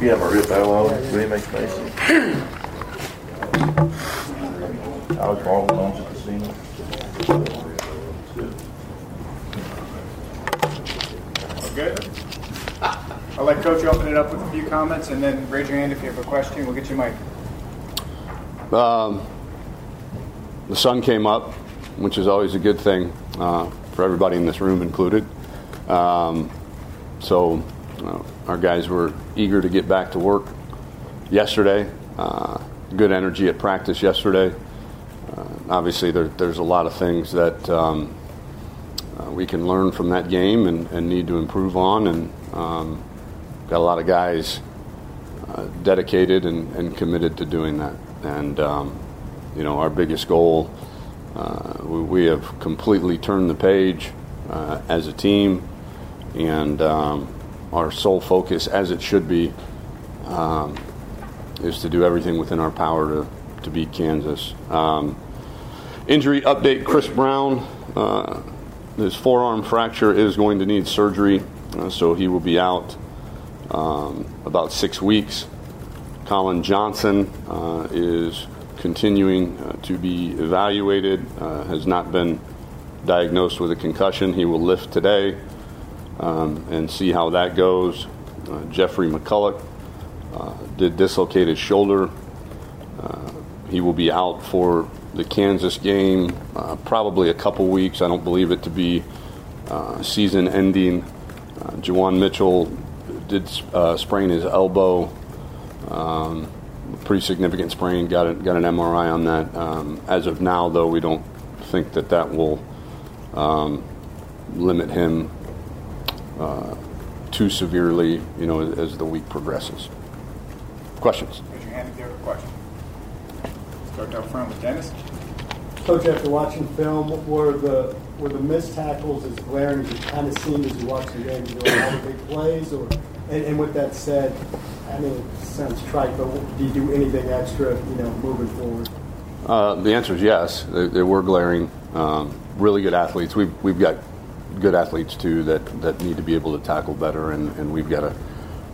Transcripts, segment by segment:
You have a rip out on William H. Macy. I was born on the casino. Good. I'll let Coach open it up with a few comments, and then raise your hand if you have a question. We'll get you a mic. Um, the sun came up, which is always a good thing uh, for everybody in this room included. Um, so our guys were eager to get back to work yesterday. Uh, good energy at practice yesterday. Uh, obviously, there, there's a lot of things that um, uh, we can learn from that game and, and need to improve on, and um, got a lot of guys uh, dedicated and, and, committed to doing that. And um, you know, our biggest goal, uh, we, we, have completely turned the page as a team, and um, our sole focus, as it should be, um, is to do everything within our power to, to beat Kansas. Um, injury update Chris Brown. Uh, his forearm fracture is going to need surgery, uh, so he will be out um, about six weeks. Collin Johnson uh, is continuing uh, to be evaluated, uh, has not been diagnosed with a concussion. He will lift today um, and see how that goes. Uh, Jeffrey McCulloch uh, did dislocate his shoulder. he will be out for the Kansas game, uh, probably a couple weeks. I don't believe it to be uh, season ending. Uh, Juwan Mitchell did uh, sprain his elbow, um, pretty significant sprain. Got a, got an MRI on that. Um, as of now, though, we don't think that that will um, limit him uh, too severely. You know, as, as the week progresses. Questions? Raise your hand if you have a question. Start up front with Dennis. Coach, after watching film, were the were the missed tackles as glaring as you kind of seen as you watch the game? Did you all the big plays, or and, and, with that said, I mean, it sounds trite, but do you do anything extra, you know, moving forward? Uh, the answer is yes. They, they were glaring. Um, really good athletes. We've we've got good athletes too that, that need to be able to tackle better, and, and we've got to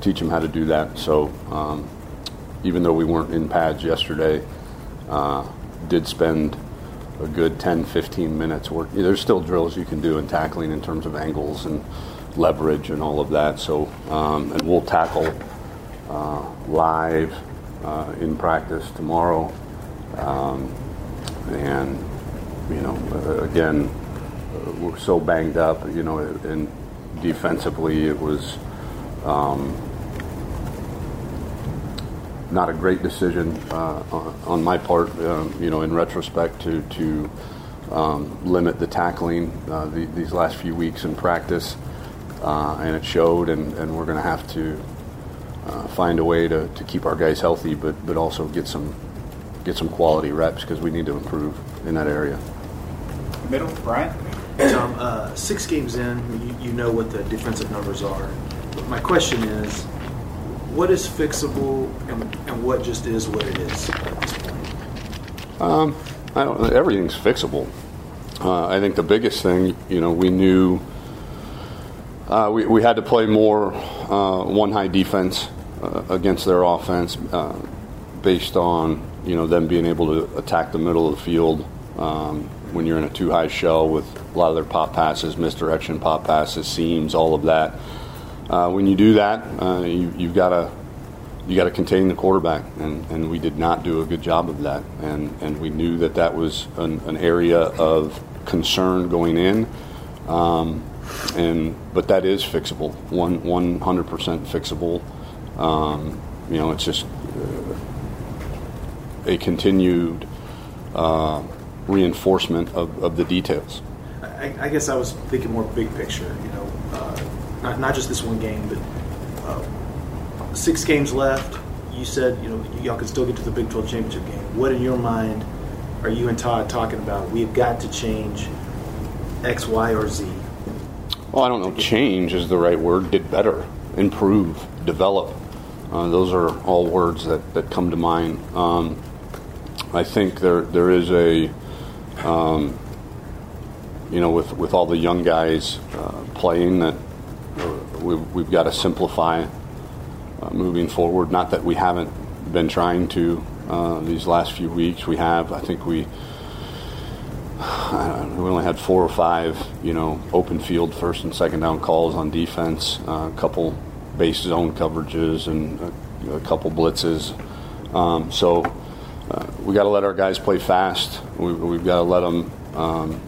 teach them how to do that. So um, even though we weren't in pads yesterday, uh, did spend a good 10, 15 minutes. Work. There's still drills you can do in tackling in terms of angles and leverage and all of that. So, um, and we'll tackle uh, live uh, in practice tomorrow. Um, and, you know, again, we're so banged up, you know, and defensively it was. Um, not a great decision uh, on my part, um, you know, in retrospect, to to um, limit the tackling uh, the, these last few weeks in practice, uh, and it showed. And, and we're going to have to uh, find a way to, to keep our guys healthy, but but also get some get some quality reps because we need to improve in that area. Middle, Brian. Tom, uh, six games in, you, you know what the defensive numbers are. But my question is what is fixable and, and what just is what it is at this point? Um, I don't, everything's fixable. Uh, I think the biggest thing, you know, we knew uh, we, we had to play more uh, one high defense uh, against their offense uh, based on, you know, them being able to attack the middle of the field um, when you're in a too high shell with a lot of their pop passes, misdirection pop passes, seams, all of that. Uh, when you do that, uh, you, have got to you got to contain the quarterback, and, and we did not do a good job of that. And and we knew that that was an, an area of concern going in. Um, and but that is fixable, one one hundred percent fixable. Um, you know, it's just uh, a continued uh, reinforcement of, of the details. I, I, guess I was thinking more big picture. You know, uh, not, not just this one game, but uh, six games left. You said you know y'all can still get to the Big 12 championship game. What in your mind are you and Todd talking about? We've got to change X, Y, or Z. Well, I don't know. Change is the right word. Get better, improve, develop. Uh, those are all words that, that come to mind. Um, I think there there is a um, you know with with all the young guys uh, playing that we've, we've got to simplify uh, moving forward. Not that we haven't been trying to uh, these last few weeks. We have. I think we. We only had four or five, you know, open field first and second down calls on defense, uh, a couple base zone coverages, and a, a couple blitzes. Um, so uh, we got to let our guys play fast. We, we've got to let them um,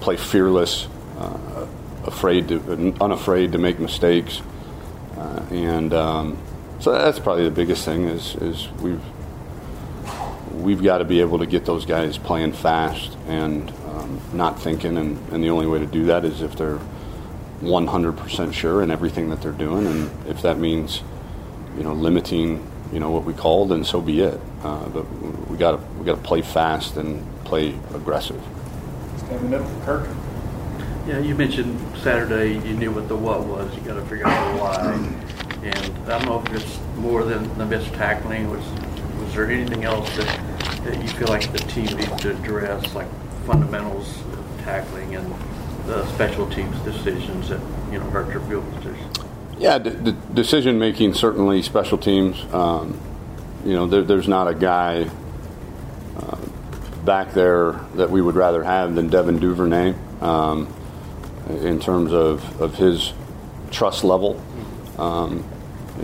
play fearless, uh, afraid to, unafraid to make mistakes, uh, and um, so that's probably the biggest thing is is we've we've got to be able to get those guys playing fast and um, not thinking, and, and the only way to do that is if they're 100% sure in everything that they're doing, and if that means you know limiting you know what we called, and so be it. Uh, but we got to we got to play fast and play aggressive. Stay in the middle, Kirk. Yeah, you mentioned Saturday. You knew what the what was. You got to figure out the why. And I don't know if it's more than the missed tackling. Was was there anything else that, that you feel like the team needs to address, like fundamentals of tackling and the special teams decisions that you know hurt your field position? Yeah, decision making certainly special teams. Um, you know, there, there's not a guy uh, back there that we would rather have than Devin Duvernay um, in terms of, of his trust level. Um,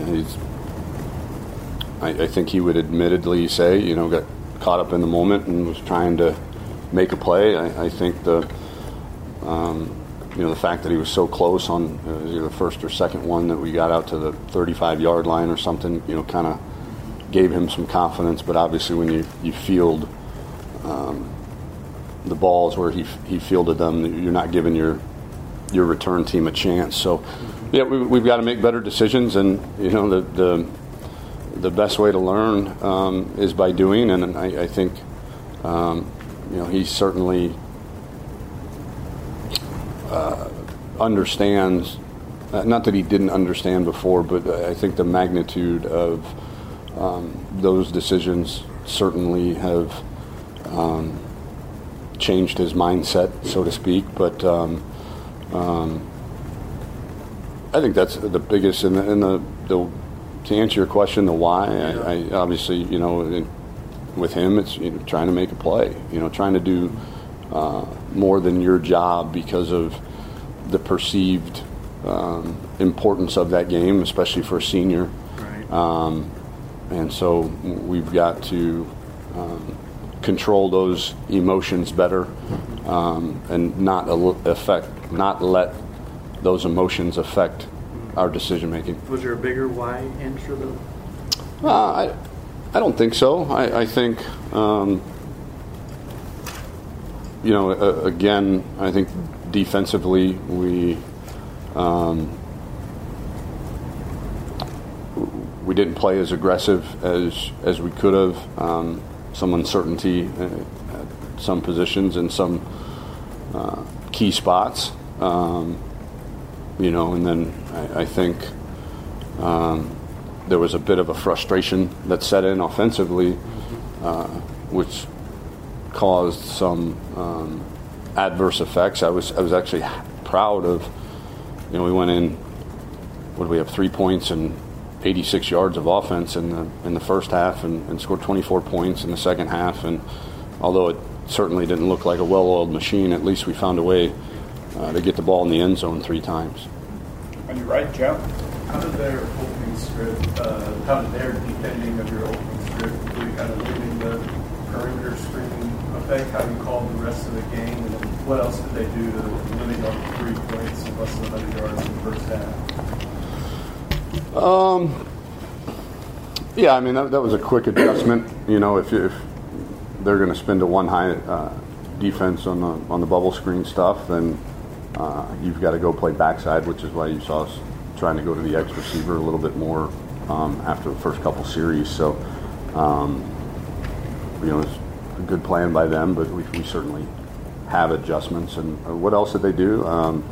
he's, I, I think he would admittedly say, you know, got caught up in the moment and was trying to make a play. I, I think the um, you know the fact that he was so close on uh, the first or second one that we got out to the 35 yard line or something, you know, kind of gave him some confidence. But obviously, when you you field um, the balls where he he fielded them, you're not giving your your return team a chance. So, yeah, we, have got to make better decisions, and you know the the the best way to learn um, is by doing, and I, I think um, you know he certainly uh, understands. Uh, not that he didn't understand before, but I think the magnitude of um, those decisions certainly have um, changed his mindset, so to speak. But um, um I think that's the biggest. And the, and the, the, to answer your question, the why, I, I obviously, you know, with him, it's you know, trying to make a play. You know, trying to do uh, more than your job because of the perceived um, importance of that game, especially for a senior. Right. Um, and so we've got to um, control those emotions better um, and not affect, not let those emotions affect our decision making. Was there a bigger why answer though? Uh, I, I don't think so. I, I think um, you know, uh, again, I think defensively we um, we didn't play as aggressive as as we could have. Um, some uncertainty at some positions and some uh, key spots. Um, you know, and then I, I think um, there was a bit of a frustration that set in offensively, uh, which caused some um, adverse effects. I was I was actually proud of. You know, we went in. What do we have? Three points and 86 yards of offense in the in the first half, and, and scored 24 points in the second half. And although it certainly didn't look like a well-oiled machine, at least we found a way uh, to get the ball in the end zone three times. Are you right, Joe. How did their opening script? Uh, how did their defending of your opening script, really kind of leaving the perimeter screen affect how you called the rest of the game? And what else did they do to limit on three points and less than 100 yards in the first half? Um, yeah, I mean, that, that was a quick adjustment. You know, if, if they're going to spend a one high uh, defense on the, on the bubble screen stuff, then uh, you've got to go play backside, which is why you saw us trying to go to the X receiver a little bit more um, after the first couple series. So, um, you know, it's a good plan by them, but we, we certainly have adjustments. And uh, what else did they do? Um,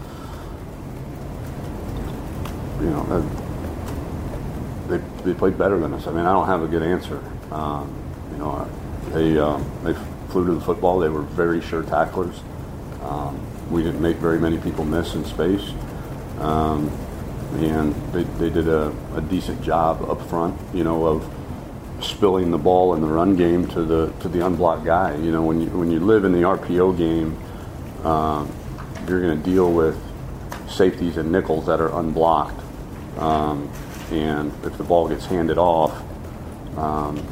you know, uh, they, they played better than us. I mean, I don't have a good answer. Um, you know, uh, they um, they flew to the football. They were very sure tacklers. Um, we didn't make very many people miss in space. Um, and they, they did a, a decent job up front, you know, of spilling the ball in the run game to the to the unblocked guy. You know, when you when you live in the RPO game, um, you're going to deal with safeties and nickels that are unblocked, um, and if the ball gets handed off, um,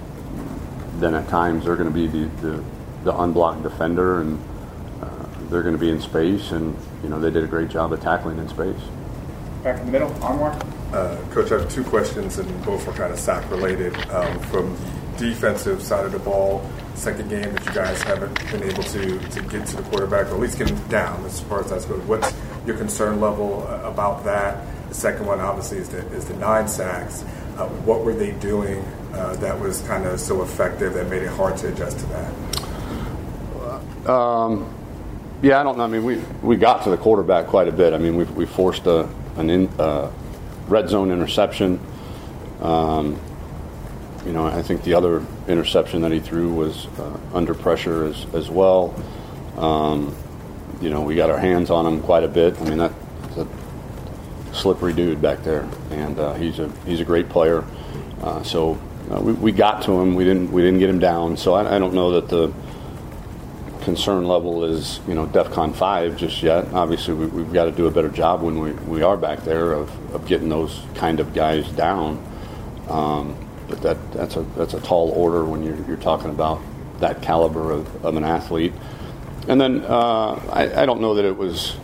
then at times they're going to be the, the, the unblocked defender, and uh, they're going to be in space, and you know they did a great job of tackling in space. Back in the middle, Anwar. Uh, Coach, I have two questions, and both are kind of sack related. Um, from the defensive side of the ball, second game that you guys haven't been able to, to get to the quarterback, or at least get him down as far as that's goes. What's your concern level uh, about that? The second one, obviously, is the, is the nine sacks. Uh, what were they doing uh, that was kind of so effective that made it hard to adjust to that? Yeah, I don't know. I mean, we, we got to the quarterback quite a bit. I mean, we, we forced a, an in, uh, red zone interception. Um, you know, I think the other interception that he threw was uh, under pressure as, as well. Um, you know, we got our hands on him quite a bit. I mean, that's a slippery dude back there, and uh, he's a he's a great player. Uh, so uh, we, we got to him. We didn't we didn't get him down. So I, I don't know that the concern level is you know DEFCON five just yet. Obviously, we, we've got to do a better job when we, we are back there of, of getting those kind of guys down. Um, but that that's a that's a tall order when you're, you're talking about that caliber of, of an athlete. And then uh, I, I don't know that it was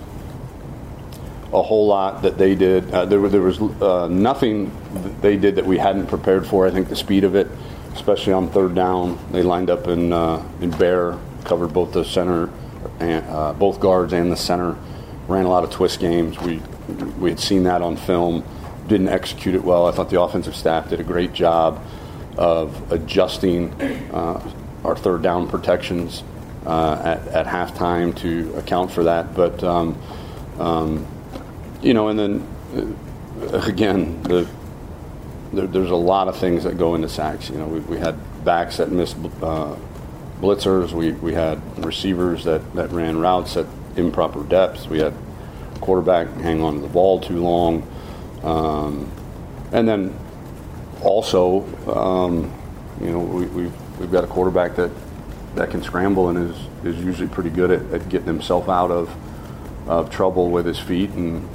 a whole lot that they did. Uh, there, there was uh, nothing they did that we hadn't prepared for. I think the speed of it, especially on third down, they lined up in uh, in bear, covered both the center, and uh, both guards and the center. Ran a lot of twist games. We we had seen that on film. Didn't execute it well. I thought the offensive staff did a great job of adjusting uh, our third down protections uh, at, at halftime to account for that. But um, um, you know, and then uh, again, the, there, there's a lot of things that go into sacks. You know, we, we had backs that missed uh, blitzers. We, we had receivers that, that ran routes at improper depths. We had quarterback hang on to the ball too long. Um, and then also, um, you know, we, we've, we've got a quarterback that, that can scramble and is, is usually pretty good at, at getting himself out of, of trouble with his feet. And,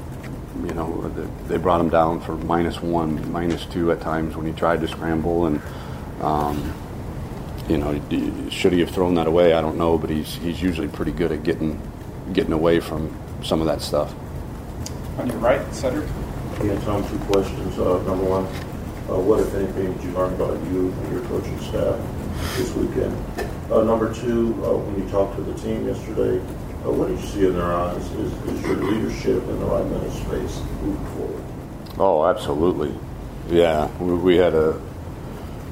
you know, they brought him down for minus one, minus two at times when he tried to scramble. And, um, you know, should he have thrown that away? I don't know, but he's, he's usually pretty good at getting, getting away from some of that stuff. On your right, Cedric. Yeah, Tom, two questions. Uh, number one, uh, what, if anything, did you learn about you and your coaching staff this weekend? Uh, number two, uh, when you talked to the team yesterday, uh, what did you see in their eyes? Is, is your leadership in the right mental space moving forward? Oh, absolutely. Yeah, we, we had a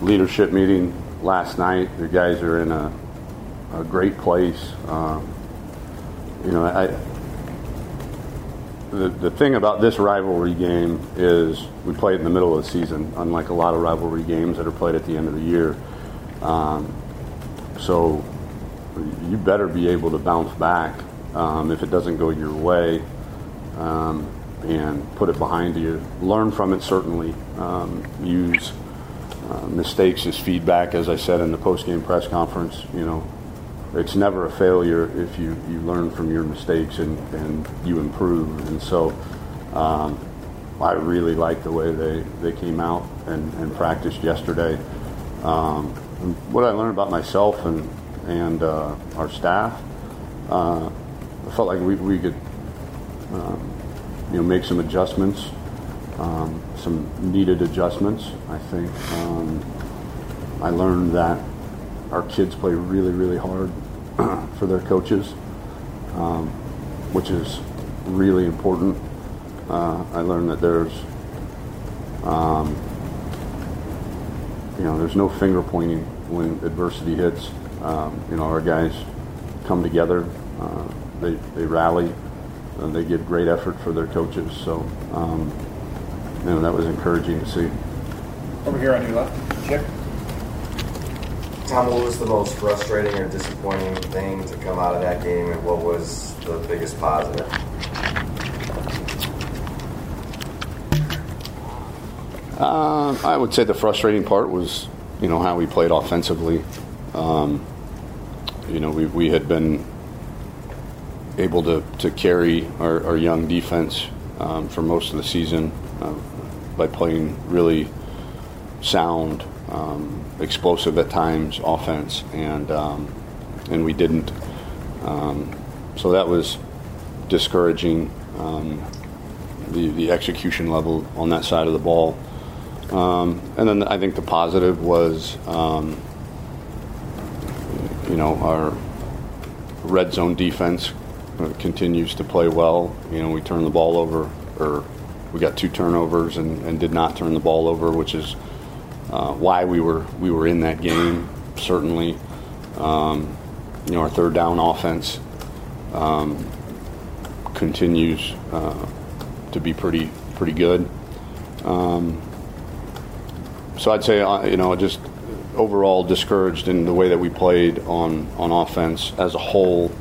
leadership meeting last night. The guys are in a, a great place. Um, you know, I, the, the thing about this rivalry game is we play it in the middle of the season, unlike a lot of rivalry games that are played at the end of the year. Um, so you better be able to bounce back um, if it doesn't go your way um, and put it behind you. Learn from it, certainly. Um, use uh, mistakes is feedback, as I said in the post-game press conference. You know, it's never a failure if you, you learn from your mistakes and, and you improve. And so um, I really like the way they, they came out and, and practiced yesterday. Um, what I learned about myself and, and uh, our staff, uh, I felt like we, we could um, you know, make some adjustments, um, some needed adjustments. I think um, I learned that our kids play really, really hard for their coaches, um, which is really important. Uh, I learned that there's, um, you know, there's no finger pointing when adversity hits. Um, you know, our guys come together, uh, they, they rally, and they give great effort for their coaches. So, um, you know, that was encouraging to see. Over here on your left, Chip. Tom, what was the most frustrating or disappointing thing to come out of that game, and what was the biggest positive? Uh, I would say the frustrating part was, you know, how we played offensively. Um, you know, we, we had been able to, to carry our, our young defense um, for most of the season uh, by playing really sound, um, explosive at times offense, and um, and we didn't. Um, so that was discouraging. Um, the the execution level on that side of the ball, and then I think the positive was, you know, our red zone defense continues to play well. You know, we turn the ball over, or we got two turnovers and, and did not turn the ball over, which is uh, why we were we were in that game. Certainly, um, you know, our third down offense um, continues uh, to be pretty pretty good. Um, so I'd say, uh, you know, just overall discouraged in the way that we played on on offense as a whole,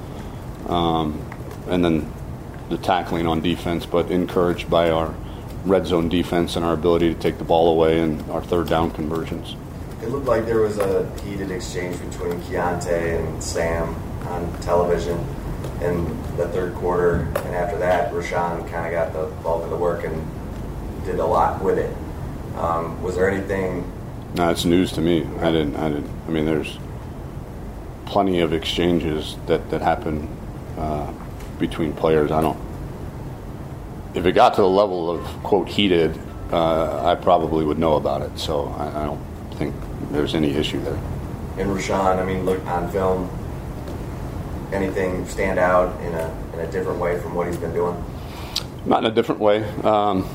um, and then the tackling on defense, but encouraged by our red zone defense and our ability to take the ball away and our third down conversions. It looked like there was a heated exchange between Keaontay and Sam on television in the third quarter, and after that, Roschon kind of got the bulk of the work and did a lot with it. Um, was there anything? No, it's news to me. I didn't. I didn't. I mean, there's plenty of exchanges that that happen uh, between players. I don't. If it got to the level of quote heated, uh, I probably would know about it. So I, I don't think there's any issue there. And Roschon, I mean, look on film. Anything stand out in a in a different way from what he's been doing? Not in a different way. Um,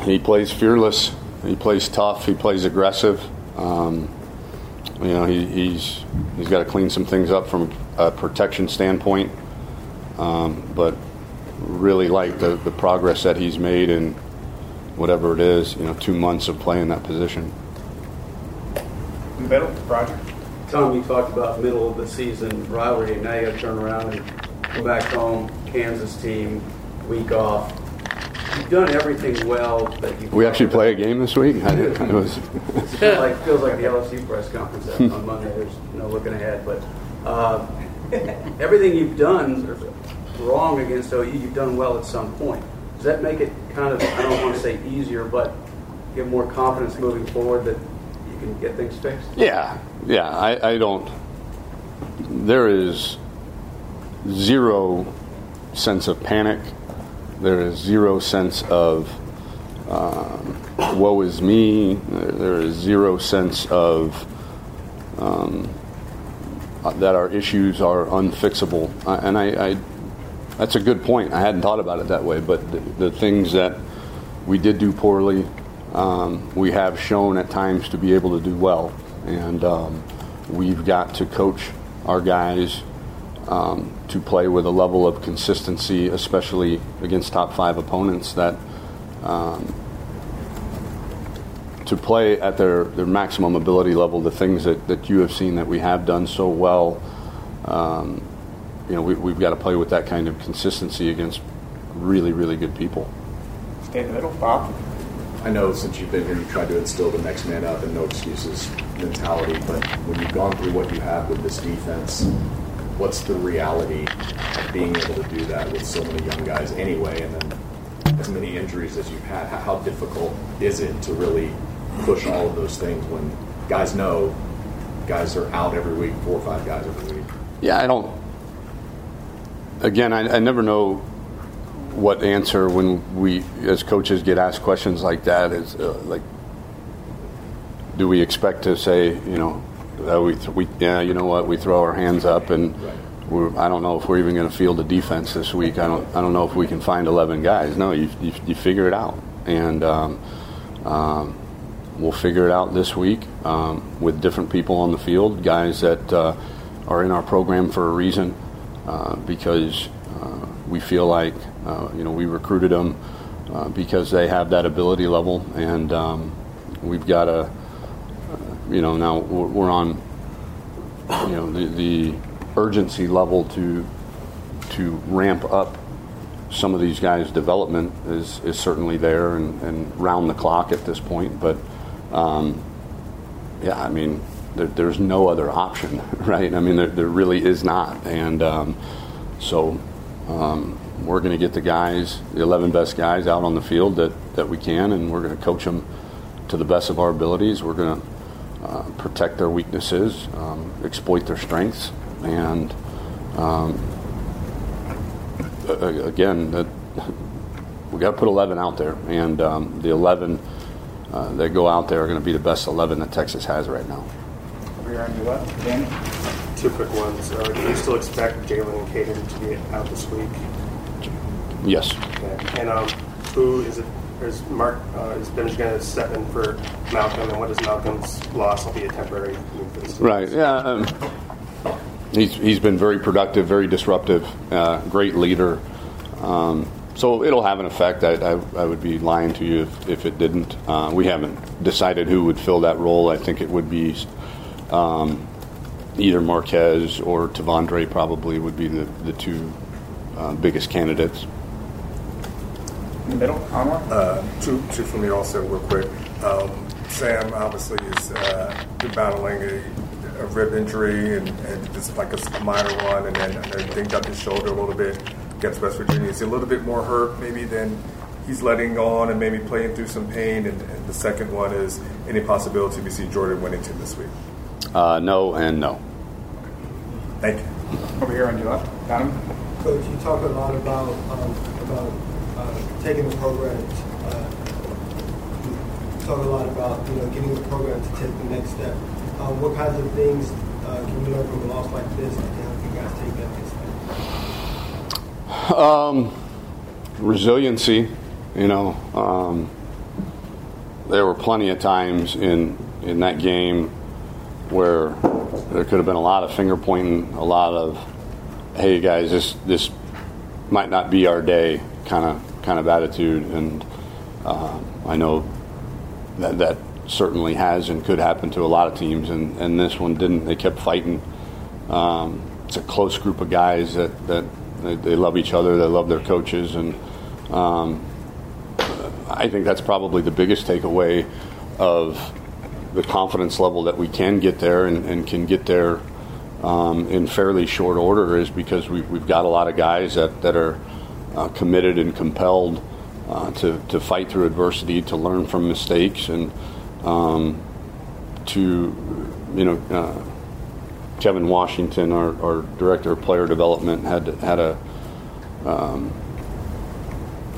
he plays fearless. He plays tough. He plays aggressive. Um, you know, he, he's he's got to clean some things up from a protection standpoint. Um, but really like the, the progress that he's made in whatever it is, you know, two months of playing that position. Middle, Roger. Tom, you talked about middle of the season rivalry, and now you got to turn around and go back home, Kansas team, week off. You've done everything well that you. We actually play a game this week. I, it was. It like, feels like the LSU press conference on Monday. There's no looking ahead, but uh, everything you've done wrong against OU, you've done well at some point. Does that make it kind of, I don't want to say easier, but give more confidence moving forward that you can get things fixed? Yeah, yeah. I, I don't. There is zero sense of panic. There is zero sense of um, woe is me. There, there is zero sense of um, that our issues are unfixable. Uh, and I, I, that's a good point. I hadn't thought about it that way. But the, the things that we did do poorly, um, we have shown at times to be able to do well. And um, we've got to coach our guys um, to play with a level of consistency, especially against top five opponents, that um, to play at their, their maximum ability level, the things that, that you have seen that we have done so well, um, you know, we, we've got to play with that kind of consistency against really, really good people. Stay in the middle, Bob. I know since you've been here, you tried to instill the next man up and no excuses mentality. But when you've gone through what you have with this defense, what's the reality of being able to do that with so many young guys anyway, and then as many injuries as you've had? How, how difficult is it to really push all of those things when guys know guys are out every week, four or five guys every week? Yeah, I don't. Again, I, I never know what answer when we, as coaches, get asked questions like that. Is uh, like, do we expect to say, you know, we, th- we, yeah, you know what, we throw our hands up and I don't know if we're even going to field a defense this week. I don't, I don't know if we can find 11 guys. No, you, you, you figure it out, and um, um, we'll figure it out this week um, with different people on the field, guys that uh, are in our program for a reason, uh, because uh, we feel like uh, you know we recruited them uh, because they have that ability level, and um, we've got to, you know, now we're, we're on, you know, the, the urgency level to to ramp up some of these guys' development is, is certainly there and, and round the clock at this point. But um, yeah, I mean, there, there's no other option, right? I mean, there, there really is not. And um, so um, we're going to get the guys, the 11 best guys, out on the field that, that we can, and we're going to coach them to the best of our abilities. We're going to uh, protect their weaknesses, um, exploit their strengths, and um, again, that we got to put 11 out there, and um, the 11 uh, that go out there are going to be the best 11 that Texas has right now. Over here on your left, Danny. Two quick ones. Uh, do you still expect Jalen and Caden to be out this week? Yes. Okay. And um, who is it? Is Mark? Uh, is Benj going to step in for Malcolm? And what does Malcolm's loss will be a temporary move for the season? Right. Yeah. Um, he's he's been very productive, very disruptive, uh, great leader. Um, so it'll have an effect. I, I, I would be lying to you if, if it didn't. Uh, we haven't decided who would fill that role. I think it would be um, either Marquez or Tavondre. Probably would be the the two uh, biggest candidates. In the middle, Anwar. Uh, two, two for me also, real quick. Um, Sam obviously is uh, battling a, a rib injury and, and just like a, minor one, and then and then dinged up his shoulder a little bit against West Virginia. Is he a little bit more hurt maybe than he's letting on and maybe playing through some pain? And, and the second one is any possibility we see Jordan Whittington this week? Uh, no and no. Thank you. Over here on your left, Donovan. Coach, you talk a lot about um, about uh, taking the programs. Uh, you talk a lot about you know getting the program to take the next step. Um, what kinds of things uh, can you learn from a loss like this to help you guys take that next step? Um, resiliency, you know. Um, there were plenty of times in in that game where there could have been a lot of finger pointing, a lot of, "Hey guys, this this might not be our day," kind of kind of attitude, and uh, I know that that certainly has and could happen to a lot of teams, and, and this one didn't. They kept fighting. Um, it's a close group of guys that that they, they love each other, they love their coaches, and um, I think that's probably the biggest takeaway of the confidence level that we can get there and, and can get there um, in fairly short order is because we've, we've got a lot of guys that, that are uh, committed and compelled uh, to, to fight through adversity, to learn from mistakes, and um, to, you know, uh, Kevin Washington, our, our director of player development, had had a um,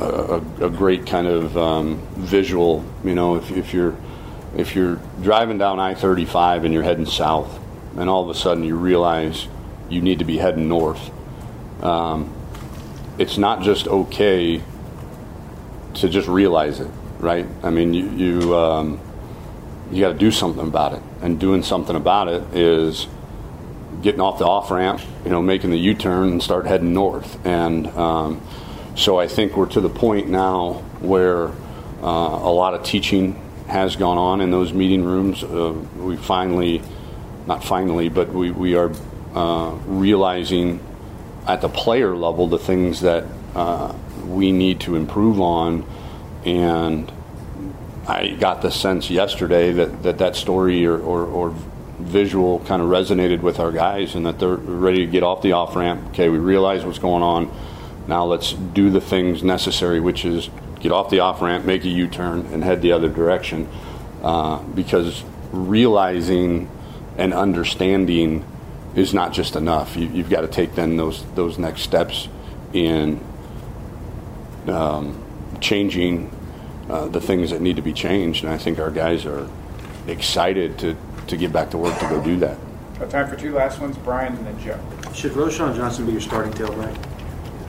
a, a great kind of um, visual. You know, if, if you're if you're driving down I-35 and you're heading south, and all of a sudden you realize you need to be heading north, um, it's not just okay to just realize it, right? I mean, you you, um, you got to do something about it, and doing something about it is getting off the off ramp, you know, making the U-turn and start heading north. And um, so I think we're to the point now where uh, a lot of teaching has gone on in those meeting rooms. Uh, we finally, not finally, but we, we are uh, realizing at the player level the things that uh, we need to improve on. And I got the sense yesterday that that, that story or, or, or visual kind of resonated with our guys and that they're ready to get off the off ramp. Okay, we realize what's going on. Now let's do the things necessary, which is get off the off ramp, make a U turn, and head the other direction. Uh, because realizing and understanding is not just enough. You, have got to take then those those next steps in um, changing uh, the things that need to be changed. And I think our guys are excited to to get back to work to go do that. Got time for two last ones, Brian and then Joe. Should Roschon Johnson be your starting tailback?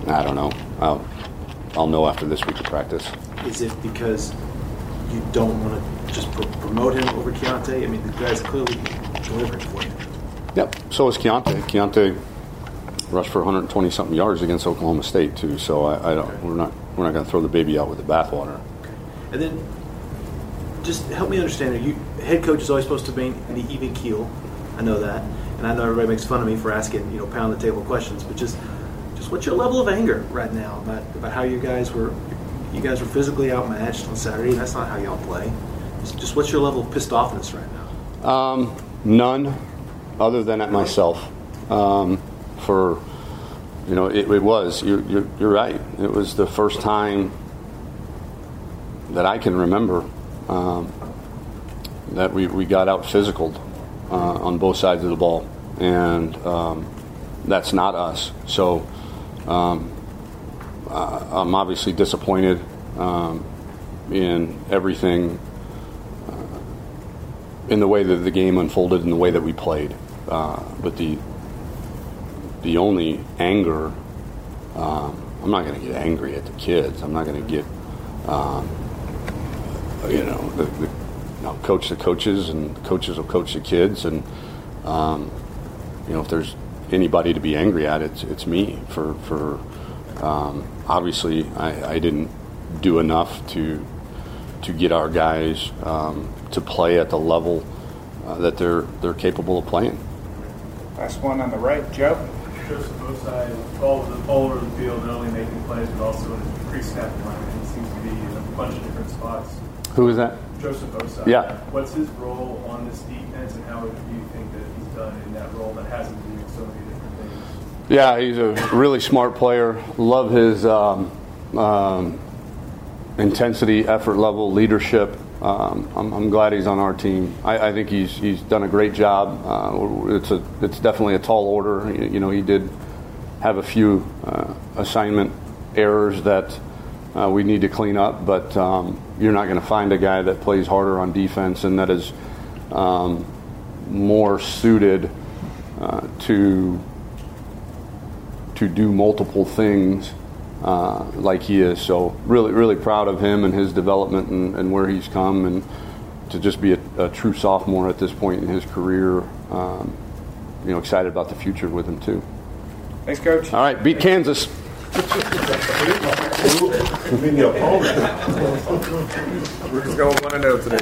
I don't know. I'll, I'll know after this week of practice. Is it because you don't want to just pro- promote him over Keaontay? I mean, the guy's clearly delivering for you. Yep. So is Keaontay. Keaontay rushed for 120 something yards against Oklahoma State too. So I, I don't. We're not. We're not going to throw the baby out with the bathwater. And then, just help me understand. You head coach is always supposed to be the even keel. I know that, and I know everybody makes fun of me for asking you know pound the table questions. But just, just what's your level of anger right now about, about how you guys were you guys were physically outmatched on Saturday. That's not how y'all play. Just, what's your level of pissed offness right now? Um, none, other than at myself. Um, for you know, it, it was. You're, you're, you're right. It was the first time that I can remember um, that we, we got out physical uh, on both sides of the ball, and um, that's not us. So um, uh, I'm obviously disappointed um, in everything, uh, in the way that the game unfolded, and the way that we played. Uh, but the the only anger, um, I'm not going to get angry at the kids. I'm not going to get, um, you know, the, the, I'll coach the coaches, and coaches will coach the kids, and um, you know, if there's anybody to be angry at, it's it's me for for um, obviously I, I didn't do enough to to get our guys um, to play at the level uh, that they're they're capable of playing. Last one on the right, Joe. Joseph Ossai, all over the, all over the field, not only making plays, but also in his pre-snap alignment. He seems to be in a bunch of different spots. Who is that? Joseph Ossai. Yeah. What's his role on this defense, and how do you think that he's done in that role that hasn't been doing so many different things? Yeah, he's a really smart player. Love his um, um, intensity, effort level, leadership. Um, I'm, I'm, glad he's on our team. I, I, think he's he's done a great job. Uh, it's a it's definitely a tall order. You, you know, he did have a few uh, assignment errors that uh, we need to clean up, but um, you're not going to find a guy that plays harder on defense and that is um, more suited uh, to to do multiple things uh, like he is. So really, really proud of him and his development and, and where he's come, and to just be a, a, true sophomore at this point in his career. Um, you know, excited about the future with him too. Thanks, coach. All right, beat Kansas. Being the opponent. We're just going one and zero today.